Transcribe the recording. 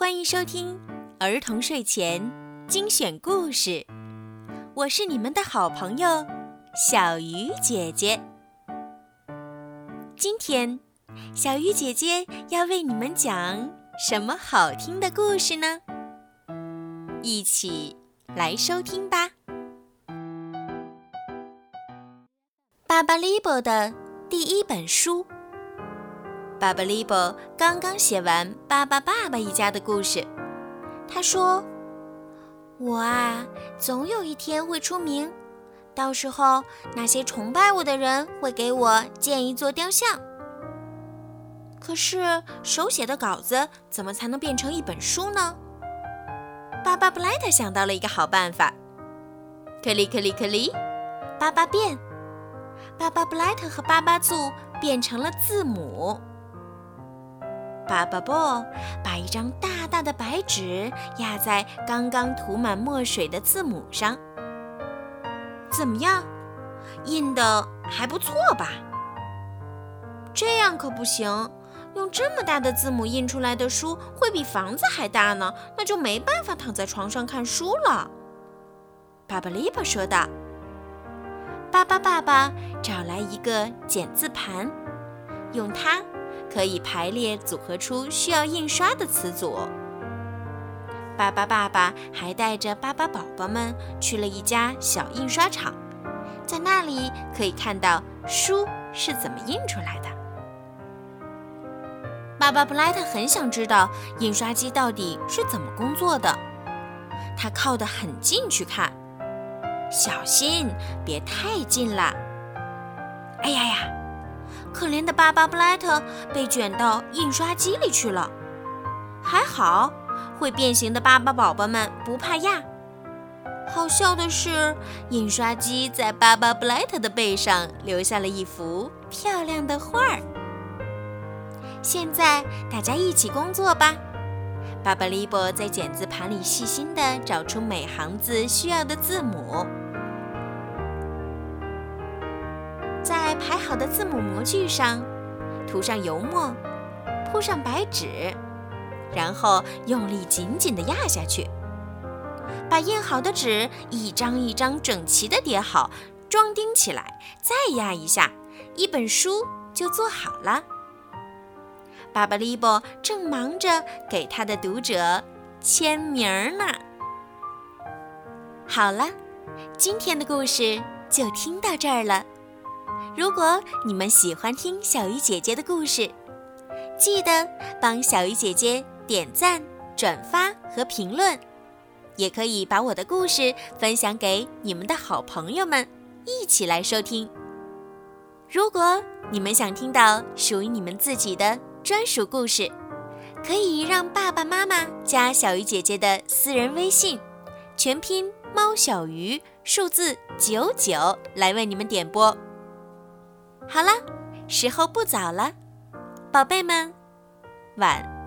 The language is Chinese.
欢迎收听儿童睡前精选故事，我是你们的好朋友小鱼姐姐。今天，小鱼姐姐要为你们讲什么好听的故事呢？一起来收听吧。巴巴利波的第一本书。巴巴利波刚刚写完《巴巴爸爸一家》的故事，他说：“我啊，总有一天会出名，到时候那些崇拜我的人会给我建一座雕像。可是手写的稿子怎么才能变成一本书呢？”巴巴布莱特想到了一个好办法，克里克里克里，巴巴变，巴巴布莱特和巴巴祖变成了字母。巴巴布把一张大大的白纸压在刚刚涂满墨水的字母上，怎么样？印的还不错吧？这样可不行，用这么大的字母印出来的书会比房子还大呢，那就没办法躺在床上看书了。巴巴利巴说道。巴巴爸爸找来一个剪字盘，用它。可以排列组合出需要印刷的词组。巴巴爸爸还带着巴巴宝宝们去了一家小印刷厂，在那里可以看到书是怎么印出来的。巴巴布莱特很想知道印刷机到底是怎么工作的，他靠得很近去看，小心别太近了。哎呀呀！可怜的巴巴布莱特被卷到印刷机里去了，还好会变形的巴巴宝宝们不怕压。好笑的是，印刷机在巴巴布莱特的背上留下了一幅漂亮的画儿。现在大家一起工作吧。巴巴利波在剪字盘里细心地找出每行字需要的字母。排好的字母模具上涂上油墨，铺上白纸，然后用力紧紧地压下去，把印好的纸一张一张整齐地叠好，装订起来，再压一下，一本书就做好了。巴巴利波正忙着给他的读者签名呢。好了，今天的故事就听到这儿了。如果你们喜欢听小鱼姐姐的故事，记得帮小鱼姐姐点赞、转发和评论，也可以把我的故事分享给你们的好朋友们，一起来收听。如果你们想听到属于你们自己的专属故事，可以让爸爸妈妈加小鱼姐姐的私人微信，全拼猫小鱼数字九九来为你们点播。好了，时候不早了，宝贝们，晚。